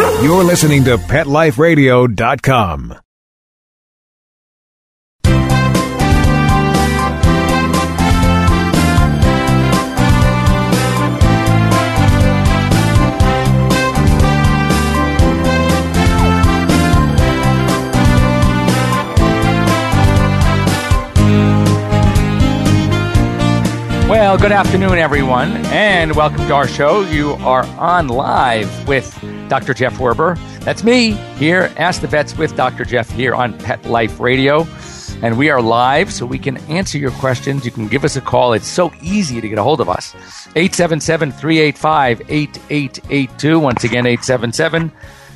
You're listening to PetLifeRadio.com. Well, good afternoon, everyone, and welcome to our show. You are on live with Dr. Jeff Werber. That's me here, Ask the Vets with Dr. Jeff here on Pet Life Radio. And we are live, so we can answer your questions. You can give us a call. It's so easy to get a hold of us. 877 385 8882. Once again, 877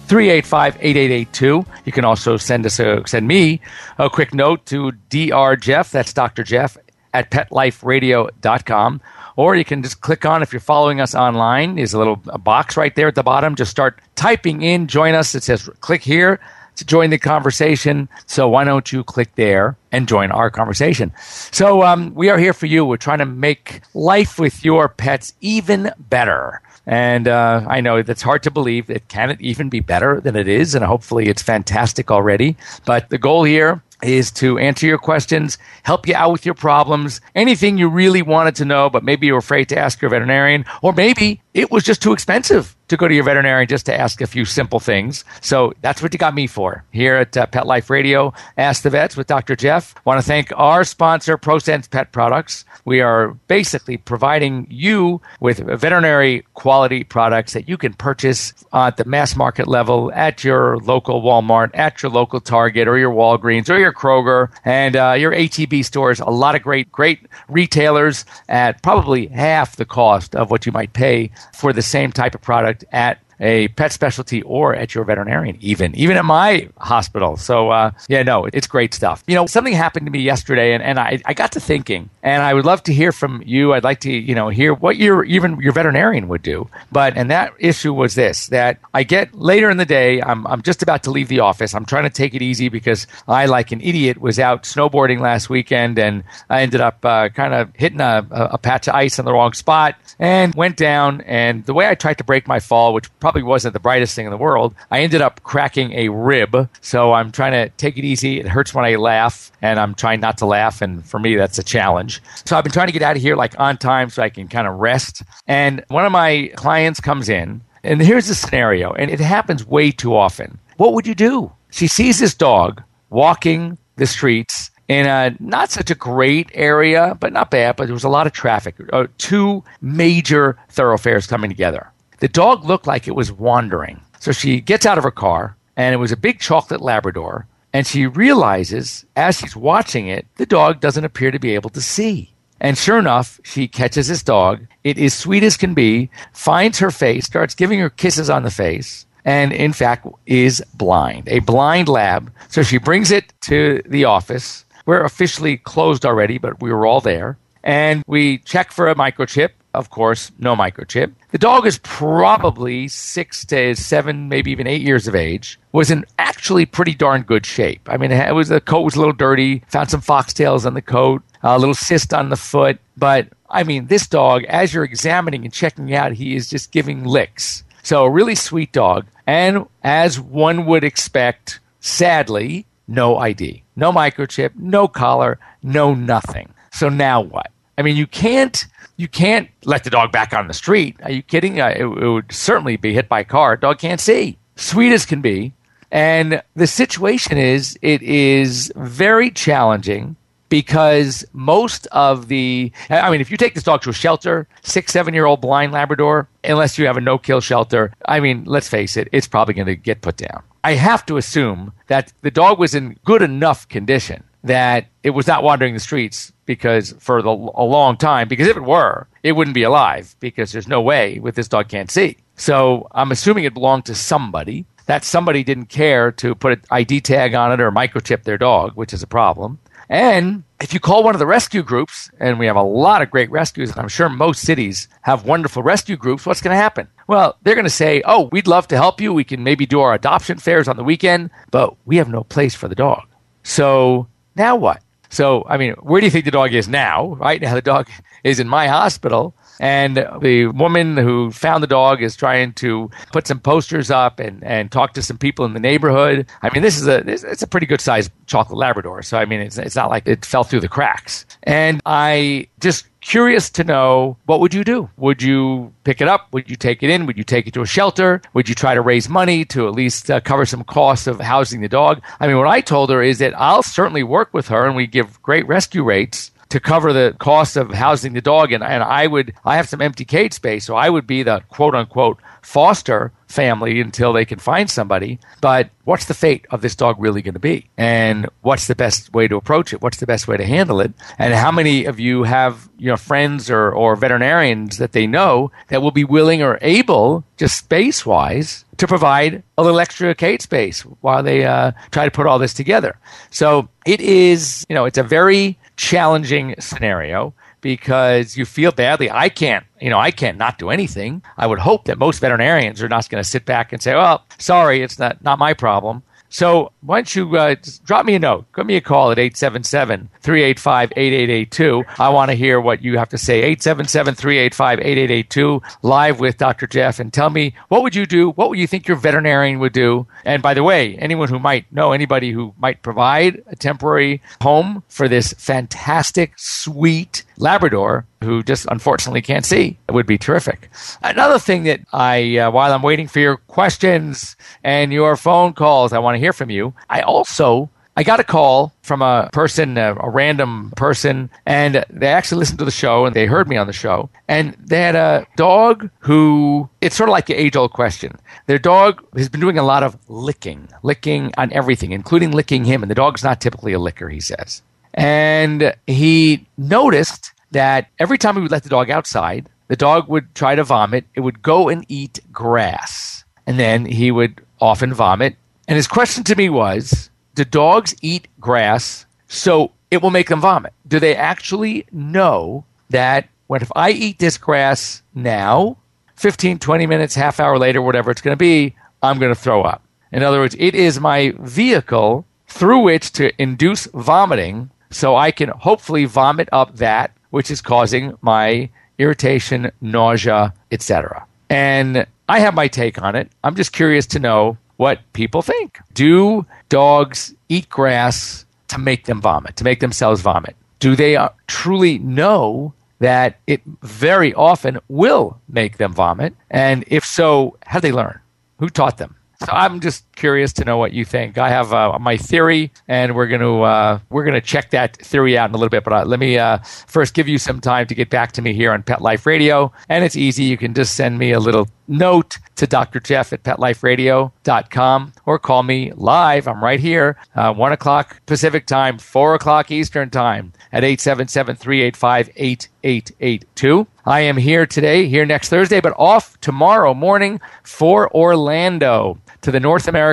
385 8882. You can also send us a, send me a quick note to Dr. Jeff. That's Dr. Jeff at petliferadio.com. Or you can just click on, if you're following us online, there's a little a box right there at the bottom. Just start typing in, join us. It says click here to join the conversation. So why don't you click there and join our conversation? So um, we are here for you. We're trying to make life with your pets even better. And uh, I know that's hard to believe. It can even be better than it is, and hopefully it's fantastic already. But the goal here is to answer your questions, help you out with your problems, anything you really wanted to know, but maybe you're afraid to ask your veterinarian, or maybe it was just too expensive to go to your veterinarian just to ask a few simple things. So that's what you got me for here at uh, Pet Life Radio. Ask the Vets with Dr. Jeff. Want to thank our sponsor, ProSense Pet Products. We are basically providing you with veterinary quality products that you can purchase at the mass market level at your local Walmart, at your local Target, or your Walgreens, or your Kroger, and uh, your ATB stores. A lot of great, great retailers at probably half the cost of what you might pay for the same type of product at a pet specialty or at your veterinarian, even even at my hospital. So uh, yeah, no, it's great stuff. You know, something happened to me yesterday, and, and I, I got to thinking, and I would love to hear from you. I'd like to you know hear what your even your veterinarian would do. But and that issue was this: that I get later in the day, I'm I'm just about to leave the office. I'm trying to take it easy because I, like an idiot, was out snowboarding last weekend, and I ended up uh, kind of hitting a, a patch of ice in the wrong spot and went down. And the way I tried to break my fall, which probably wasn't the brightest thing in the world. I ended up cracking a rib. So I'm trying to take it easy. It hurts when I laugh, and I'm trying not to laugh. And for me, that's a challenge. So I've been trying to get out of here like on time so I can kind of rest. And one of my clients comes in, and here's the scenario, and it happens way too often. What would you do? She sees this dog walking the streets in a not such a great area, but not bad, but there was a lot of traffic. Uh, two major thoroughfares coming together. The dog looked like it was wandering. So she gets out of her car, and it was a big chocolate Labrador. And she realizes, as she's watching it, the dog doesn't appear to be able to see. And sure enough, she catches this dog. It is sweet as can be, finds her face, starts giving her kisses on the face, and in fact is blind, a blind lab. So she brings it to the office. We're officially closed already, but we were all there. And we check for a microchip. Of course, no microchip. The dog is probably six to seven, maybe even eight years of age. Was in actually pretty darn good shape. I mean, it was the coat was a little dirty. Found some foxtails on the coat, a little cyst on the foot. But I mean, this dog, as you're examining and checking out, he is just giving licks. So a really sweet dog, and as one would expect, sadly, no ID, no microchip, no collar, no nothing. So now what? I mean, you can't you can't let the dog back on the street. Are you kidding? Uh, it, it, would certainly be hit by a car. Dog can't see. Sweet as can be. And the situation is, it is very challenging because most of the, I mean, if you take this dog to a shelter, six, seven year old blind Labrador, unless you have a no kill shelter, I mean, let's face it, it's probably going to get put down. I have to assume that the dog was in good enough condition that it was not wandering the streets because for the, a long time, because if it were, it wouldn't be alive because there's no way with this dog can't see. So I'm assuming it belonged to somebody. That somebody didn't care to put an ID tag on it or microchip their dog, which is a problem. And if you call one of the rescue groups, and we have a lot of great rescues, and I'm sure most cities have wonderful rescue groups, what's going to happen? Well, they're going to say, oh, we'd love to help you. We can maybe do our adoption fairs on the weekend, but we have no place for the dog. So now what? So, I mean, where do you think the dog is now? Right now, the dog is in my hospital. And the woman who found the dog is trying to put some posters up and, and talk to some people in the neighborhood. I mean, this is a it's a pretty good sized chocolate Labrador. So I mean, it's it's not like it fell through the cracks. And I just curious to know what would you do? Would you pick it up? Would you take it in? Would you take it to a shelter? Would you try to raise money to at least uh, cover some costs of housing the dog? I mean, what I told her is that I'll certainly work with her and we give great rescue rates to cover the cost of housing the dog. And, and I would, I have some empty cage space, so I would be the quote unquote foster family until they can find somebody. But what's the fate of this dog really going to be? And what's the best way to approach it? What's the best way to handle it? And how many of you have, you know, friends or, or veterinarians that they know that will be willing or able, just space wise, to provide a little extra cage space while they uh, try to put all this together. So it is, you know, it's a very challenging scenario because you feel badly. I can't, you know, I can't not do anything. I would hope that most veterinarians are not going to sit back and say, well, sorry, it's not, not my problem. So why don't you uh, drop me a note? Give me a call at 877-385-8882. I want to hear what you have to say. 877-385-8882 live with Dr. Jeff and tell me what would you do? What would you think your veterinarian would do? And by the way, anyone who might know anybody who might provide a temporary home for this fantastic, sweet Labrador who just unfortunately can't see. Would be terrific. Another thing that I, uh, while I'm waiting for your questions and your phone calls, I want to hear from you. I also I got a call from a person, a, a, random person, and they actually listened to the show and they heard me on the show. And they had a dog who, it's sort of like the age old question. Their dog has been doing a lot of licking, licking on everything, including licking him. And the dog's not typically a licker, he says. And he noticed that every time he would let the dog outside, the dog would try to vomit. It would go and eat grass. And then he would often vomit. And his question to me was Do dogs eat grass so it will make them vomit? Do they actually know that when if I eat this grass now, 15, 20 minutes, half hour later, whatever it's going to be, I'm going to throw up? In other words, it is my vehicle through which to induce vomiting so I can hopefully vomit up that which is causing my irritation, nausea, etc. And I have my take on it. I'm just curious to know what people think. Do dogs eat grass to make them vomit, to make themselves vomit? Do they uh, truly know that it very often will make them vomit? And if so, how do they learn? Who taught them? So I'm just curious to know what you think. I have uh, my theory, and we're going to uh, we're going to check that theory out in a little bit. But uh, let me uh, first give you some time to get back to me here on Pet Life Radio, and it's easy. You can just send me a little note to Dr. Jeff at PetLifeRadio.com or call me live. I'm right here, uh, one o'clock Pacific time, four o'clock Eastern time at 877-385-8882. I am here today, here next Thursday, but off tomorrow morning for Orlando to the North American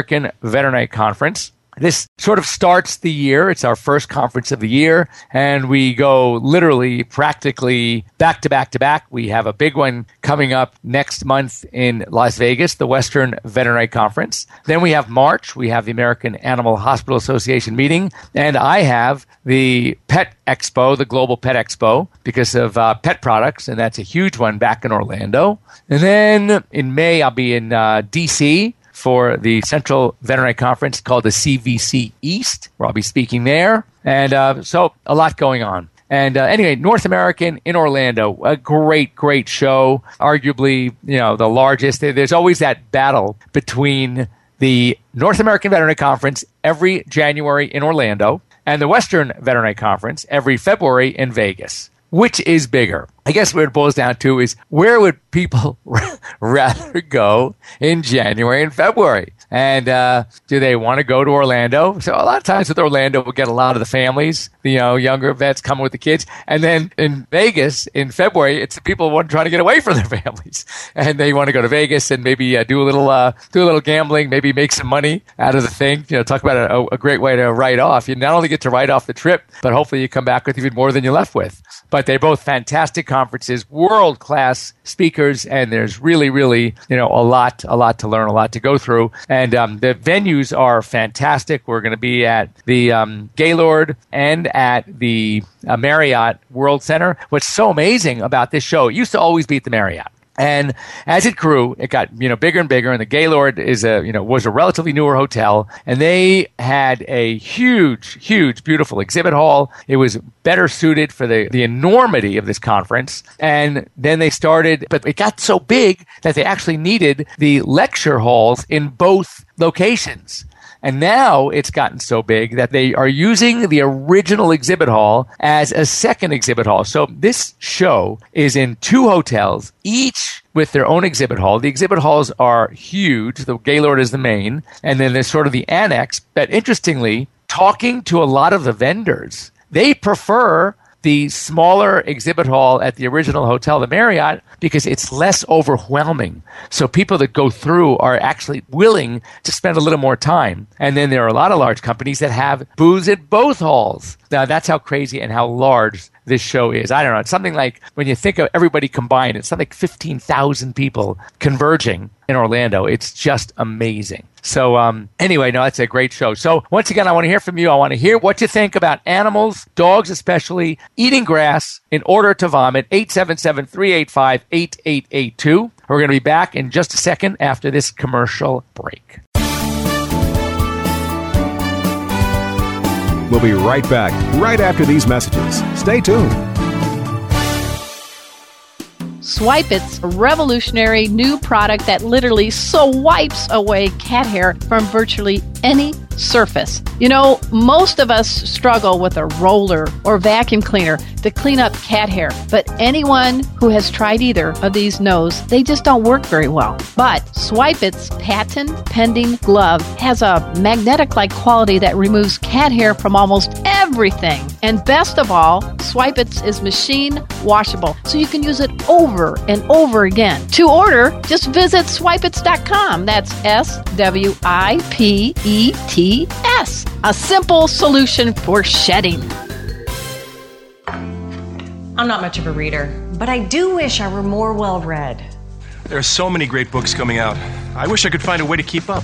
Veterinary Conference. This sort of starts the year. It's our first conference of the year, and we go literally, practically back to back to back. We have a big one coming up next month in Las Vegas, the Western Veterinary Conference. Then we have March. We have the American Animal Hospital Association meeting, and I have the Pet Expo, the Global Pet Expo, because of uh, pet products, and that's a huge one back in Orlando. And then in May, I'll be in uh, DC for the Central Veterinary Conference called the CVC East, where I'll be speaking there. And uh, so a lot going on. And uh, anyway, North American in Orlando, a great, great show. Arguably, you know, the largest. There's always that battle between the North American Veterinary Conference every January in Orlando and the Western Veterinary Conference every February in Vegas. Which is bigger? I guess where it boils down to is where would people rather go in January and February? And uh, do they want to go to Orlando? So a lot of times with Orlando, we'll get a lot of the families, you know, younger vets coming with the kids. And then in Vegas in February, it's the people who want trying to get away from their families, and they want to go to Vegas and maybe uh, do a little uh, do a little gambling, maybe make some money out of the thing. You know, talk about a, a great way to write off. You not only get to write off the trip, but hopefully you come back with even more than you left with. But they're both fantastic conferences, world class speakers, and there's really, really, you know, a lot, a lot to learn, a lot to go through. And um, the venues are fantastic. We're going to be at the um, Gaylord and at the uh, Marriott World Center. What's so amazing about this show, it used to always be at the Marriott. And as it grew, it got you know bigger and bigger. And the Gaylord is a you know was a relatively newer hotel, and they had a huge, huge, beautiful exhibit hall. It was better suited for the the enormity of this conference. And then they started, but it got so big that they actually needed the lecture halls in both locations. And now it's gotten so big that they are using the original exhibit hall as a second exhibit hall. So this show is in two hotels, each with their own exhibit hall. The exhibit halls are huge. The Gaylord is the main, and then there's sort of the annex. But interestingly, talking to a lot of the vendors, they prefer the smaller exhibit hall at the original hotel, the Marriott, because it's less overwhelming. So people that go through are actually willing to spend a little more time. And then there are a lot of large companies that have booths at both halls. Now that's how crazy and how large this show is. I don't know. It's something like when you think of everybody combined, it's something like 15,000 people converging in Orlando. It's just amazing. So, um, anyway, no, that's a great show. So, once again, I want to hear from you. I want to hear what you think about animals, dogs especially, eating grass in order to vomit. 877 385 8882. We're going to be back in just a second after this commercial break. We'll be right back right after these messages. Stay tuned. Swipets a revolutionary new product that literally swipes away cat hair from virtually any surface. You know, most of us struggle with a roller or vacuum cleaner to clean up cat hair, but anyone who has tried either of these knows they just don't work very well. But Swipets patent pending glove has a magnetic like quality that removes cat hair from almost everything. And best of all, Swipets is machine washable, so you can use it over and over again. To order, just visit swipets.com. That's S W I P E T S, a simple solution for shedding. I'm not much of a reader, but I do wish I were more well read. There are so many great books coming out. I wish I could find a way to keep up.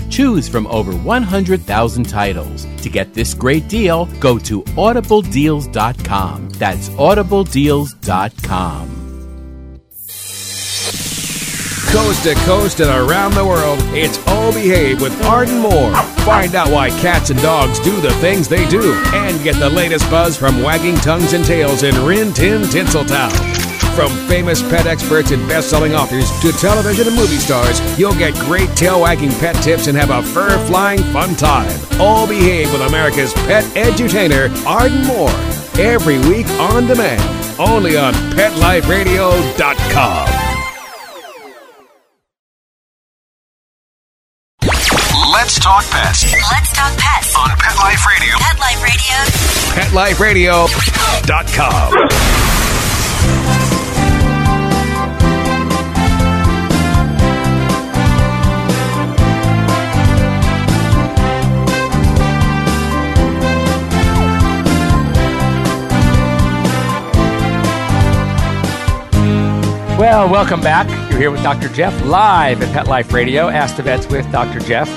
Choose from over 100,000 titles. To get this great deal, go to audibledeals.com. That's audibledeals.com. Coast to coast and around the world, it's All Behave with Arden Moore. Find out why cats and dogs do the things they do and get the latest buzz from wagging tongues and tails in Rin Tin Tinseltown. From famous pet experts and best-selling authors to television and movie stars, you'll get great tail-wagging pet tips and have a fur-flying fun time. All Behave with America's pet edutainer, Arden Moore. Every week on demand, only on PetLifeRadio.com. Let's talk pets Let's talk pets. on Pet Life Radio. Pet Life Radio. PetLifeRadio.com. Well, welcome back. You're here with Dr. Jeff live at Pet Life Radio. Ask the Vets with Dr. Jeff.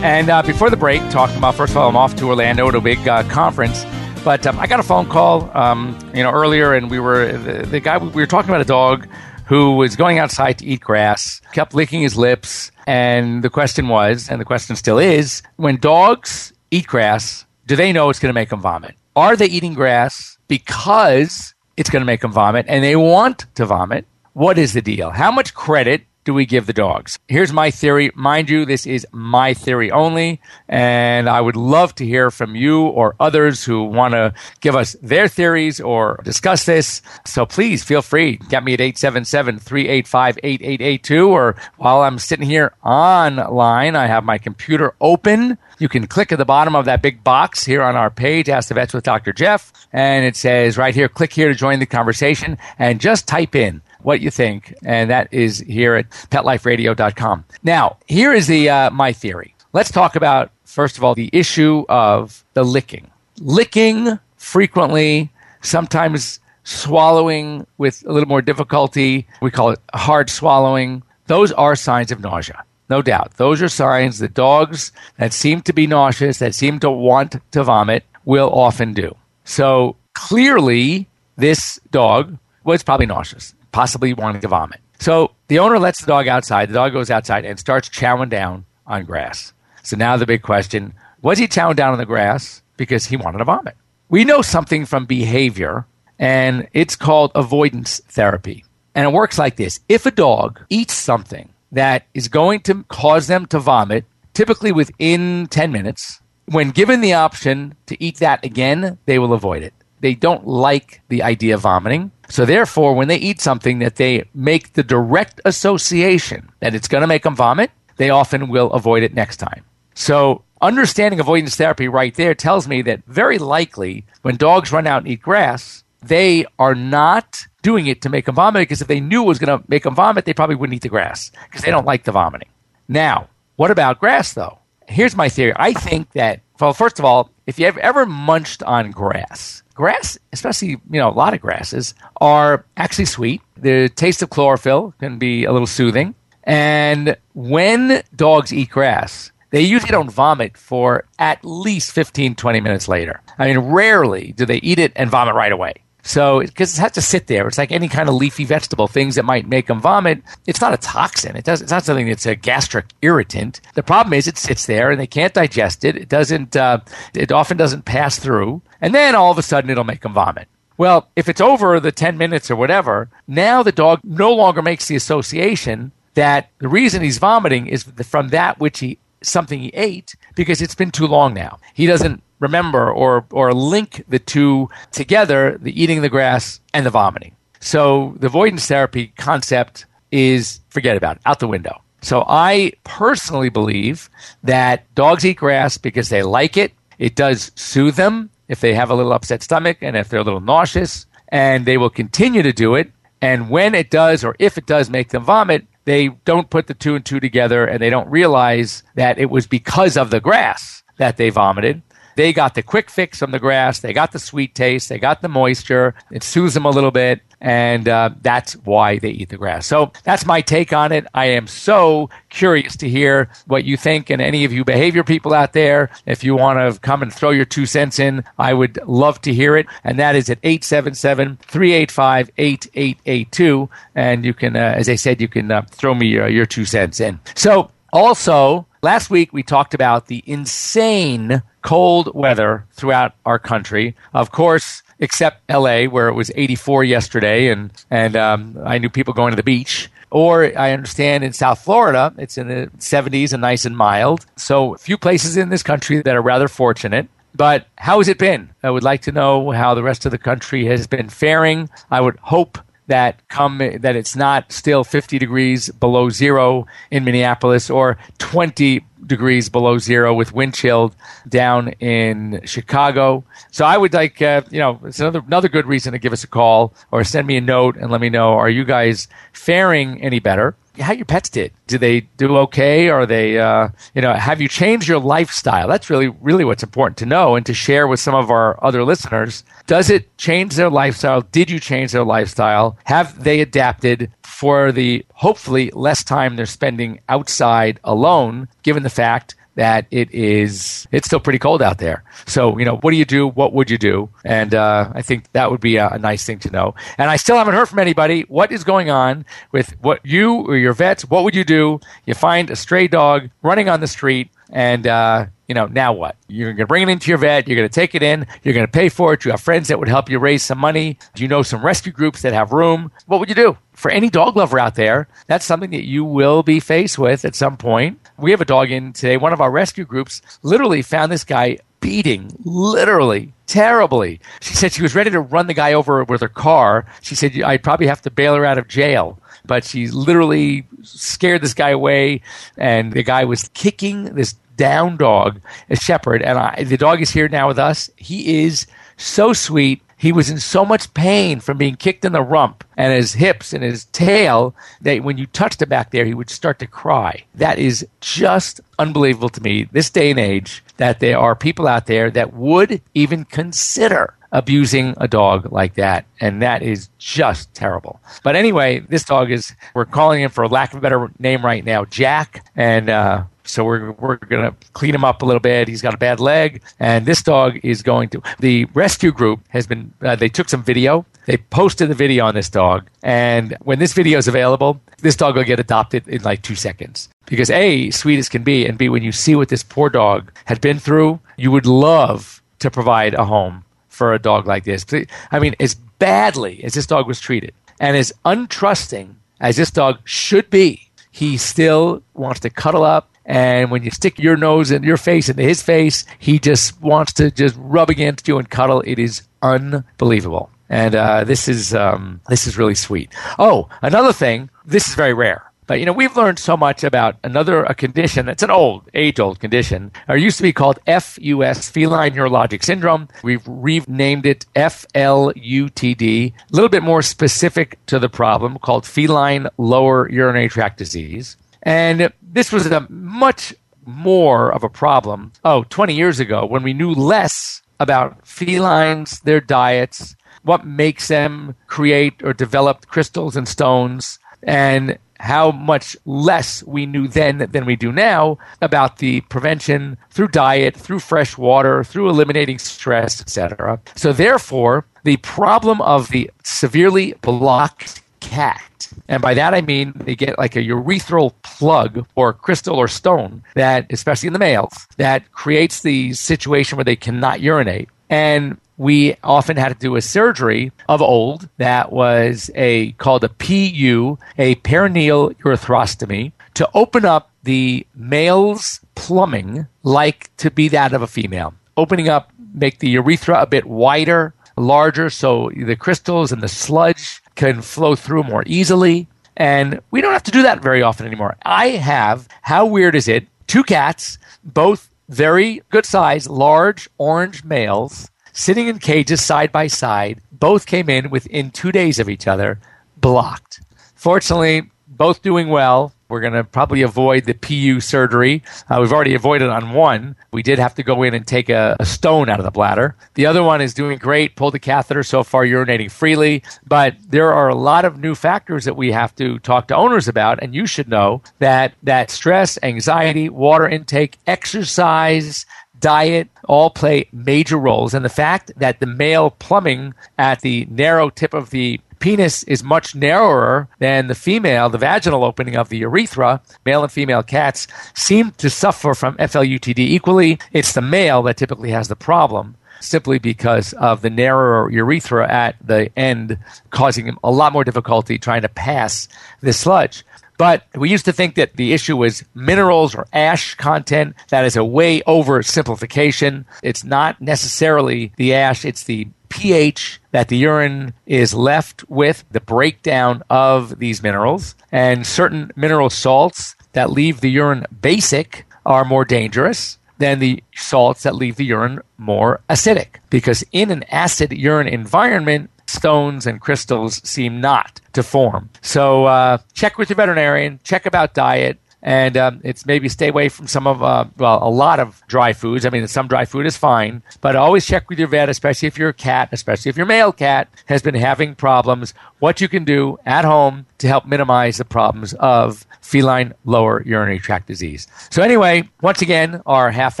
And uh, before the break, talking about first of all, I'm off to Orlando to a big uh, conference. But um, I got a phone call, um, you know, earlier, and we were the, the guy we were talking about a dog who was going outside to eat grass, kept licking his lips, and the question was, and the question still is, when dogs eat grass, do they know it's going to make them vomit? Are they eating grass because it's going to make them vomit and they want to vomit? What is the deal? How much credit do we give the dogs? Here's my theory. Mind you, this is my theory only, and I would love to hear from you or others who want to give us their theories or discuss this. So please feel free. Get me at 877-385-8882 or while I'm sitting here online, I have my computer open. You can click at the bottom of that big box here on our page, Ask the Vets with Dr. Jeff, and it says right here, click here to join the conversation and just type in what you think. And that is here at petliferadio.com. Now, here is the uh, my theory. Let's talk about, first of all, the issue of the licking. Licking frequently, sometimes swallowing with a little more difficulty. We call it hard swallowing. Those are signs of nausea. No doubt. Those are signs that dogs that seem to be nauseous, that seem to want to vomit, will often do. So clearly, this dog was probably nauseous possibly wanting to vomit. So the owner lets the dog outside. The dog goes outside and starts chowing down on grass. So now the big question was he chowing down on the grass because he wanted to vomit? We know something from behavior, and it's called avoidance therapy. And it works like this if a dog eats something that is going to cause them to vomit, typically within 10 minutes, when given the option to eat that again, they will avoid it. They don't like the idea of vomiting. So therefore, when they eat something that they make the direct association that it's going to make them vomit, they often will avoid it next time. So understanding avoidance therapy right there tells me that very likely when dogs run out and eat grass, they are not doing it to make them vomit because if they knew it was going to make them vomit, they probably wouldn't eat the grass because they don't like the vomiting. Now, what about grass though? Here's my theory. I think that, well, first of all, if you have ever munched on grass, grass, especially you know a lot of grasses, are actually sweet. The taste of chlorophyll can be a little soothing. And when dogs eat grass, they usually don't vomit for at least 15, 20 minutes later. I mean, rarely do they eat it and vomit right away. So, because it has to sit there, it's like any kind of leafy vegetable, things that might make them vomit. It's not a toxin. It does, it's not something that's a gastric irritant. The problem is it sits there and they can't digest it. It doesn't, uh, it often doesn't pass through. And then all of a sudden it'll make them vomit. Well, if it's over the 10 minutes or whatever, now the dog no longer makes the association that the reason he's vomiting is from that which he something he ate because it's been too long now. He doesn't remember or or link the two together, the eating the grass and the vomiting. So the avoidance therapy concept is forget about it, out the window. So I personally believe that dogs eat grass because they like it. It does soothe them if they have a little upset stomach and if they're a little nauseous, and they will continue to do it. And when it does, or if it does make them vomit, they don't put the two and two together and they don't realize that it was because of the grass that they vomited. They got the quick fix from the grass. They got the sweet taste. They got the moisture. It soothes them a little bit. And uh, that's why they eat the grass. So that's my take on it. I am so curious to hear what you think and any of you behavior people out there. If you want to come and throw your two cents in, I would love to hear it. And that is at 877 385 8882. And you can, uh, as I said, you can uh, throw me your, your two cents in. So also, last week we talked about the insane cold weather throughout our country. Of course, except LA, where it was 84 yesterday, and and um, I knew people going to the beach. Or I understand in South Florida, it's in the 70s and nice and mild. So, a few places in this country that are rather fortunate. But how has it been? I would like to know how the rest of the country has been faring. I would hope that come that it's not still 50 degrees below zero in Minneapolis or 20 degrees below zero with wind chill down in Chicago. So I would like, uh, you know, it's another another good reason to give us a call or send me a note and let me know. Are you guys faring any better? How your pets did? Do they do okay? Are they, uh, you know, have you changed your lifestyle? That's really, really what's important to know and to share with some of our other listeners. Does it change their lifestyle? Did you change their lifestyle? Have they adapted for the hopefully less time they're spending outside alone, given the fact that it is it's still pretty cold out there. So you know, what do you do? What would you do? And uh, I think that would be a, a, nice thing to know. And I still haven't heard from anybody. What is going on with what you or your vets? What would you do? You find a stray dog running on the street, and uh, you know, now what? You're going to bring it into your vet. You're going to take it in. You're going to pay for it. You have friends that would help you raise some money. Do you know some rescue groups that have room? What would you do? For any dog lover out there, that's something that you will be faced with at some point. We have a dog in today. One of our rescue groups literally found this guy beating, literally terribly. She said she was ready to run the guy over with her car. She said, I'd probably have to bail her out of jail. But she literally scared this guy away, and the guy was kicking this down dog, a shepherd. And I, the dog is here now with us. He is so sweet. He was in so much pain from being kicked in the rump and his hips and his tail that when you touched him back there, he would start to cry. That is just unbelievable to me, this day and age, that there are people out there that would even consider abusing a dog like that. And that is just terrible. But anyway, this dog is, we're calling him for lack of a better name right now, Jack. And, uh, so we're, we're going to clean him up a little bit. He's got a bad leg. And this dog is going to, the rescue group has been, uh, they took some video. They posted the video on this dog. And when this video is available, this dog will get adopted in like two seconds. Because A, sweet as can be, and B, when you see what this poor dog had been through, you would love to provide a home for a dog like this. I mean, as badly as this dog was treated and as untrusting as this dog should be, he still wants to cuddle up. And when you stick your nose and your face into his face, he just wants to just rub against you and cuddle. It is unbelievable. And uh, this is um, this is really sweet. Oh, another thing. This is very rare. But you know, we've learned so much about another a condition. It's an old, age-old condition. It used to be called FUS, feline urologic syndrome. We've renamed it FLUTD, a little bit more specific to the problem, called feline lower urinary tract disease. And this was a much more of a problem. Oh, 20 years ago, when we knew less about felines, their diets, what makes them create or develop crystals and stones, and how much less we knew then than we do now about the prevention through diet, through fresh water, through eliminating stress, etc. So therefore, the problem of the severely blocked cat, and by that I mean they get like a urethral plug or crystal or stone that, especially in the males, that creates the situation where they cannot urinate. And we often had to do a surgery of old that was a called a PU, a perineal urethrostomy, to open up the male's plumbing like to be that of a female. Opening up, make the urethra a bit wider, larger, so the crystals and the sludge can flow through more easily. And we don't have to do that very often anymore. I have, how weird is it? Two cats, both very good size, large orange males sitting in cages side by side. Both came in within two days of each other, blocked. Fortunately, both doing well. We're going to probably avoid the PU surgery. Uh, we've already avoided on one. We did have to go in and take a, a, stone out of the bladder. The other one is doing great, pulled the catheter, so far urinating freely. But there are a lot of new factors that we have to talk to owners about. And you should know that, that stress, anxiety, water intake, exercise, diet all play major roles. And the fact that the male plumbing at the narrow tip of the penis is much narrower than the female, the vaginal opening of the urethra. Male and female cats seem to suffer from FLUTD equally. It's the male that typically has the problem simply because of the narrower urethra at the end, causing him a lot more difficulty trying to pass this sludge. But we used to think that the issue was minerals or ash content. That is a way oversimplification. It's not necessarily the ash, it's the pH that the urine is left with, the breakdown of these minerals. And certain mineral salts that leave the urine basic are more dangerous than the salts that leave the urine more acidic. Because in an acid urine environment, stones and crystals seem not to form. So uh, check with your veterinarian, check about diet. And um, it's maybe stay away from some of, uh, well, a lot of dry foods. I mean, some dry food is fine, but always check with your vet, especially if you're a cat, especially if your male cat has been having problems, what you can do at home to help minimize the problems of feline lower urinary tract disease. So, anyway, once again, our half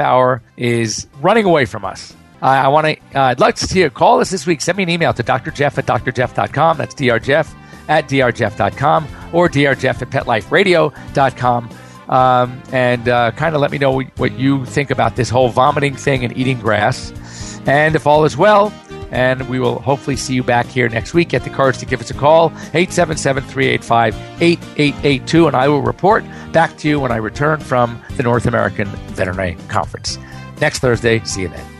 hour is running away from us. Uh, I want to, uh, I'd like to see you call us this week. Send me an email to drjeff at drjeff.com. That's drjeff at drjeff.com or drjeff at petliferadio.com. um, and uh, kind of let me know what you think about this whole vomiting thing and eating grass. And if all is well, and we will hopefully see you back here next week. Get the courage to give us a call, 877 385 8882, and I will report back to you when I return from the North American Veterinary Conference. Next Thursday, see you then.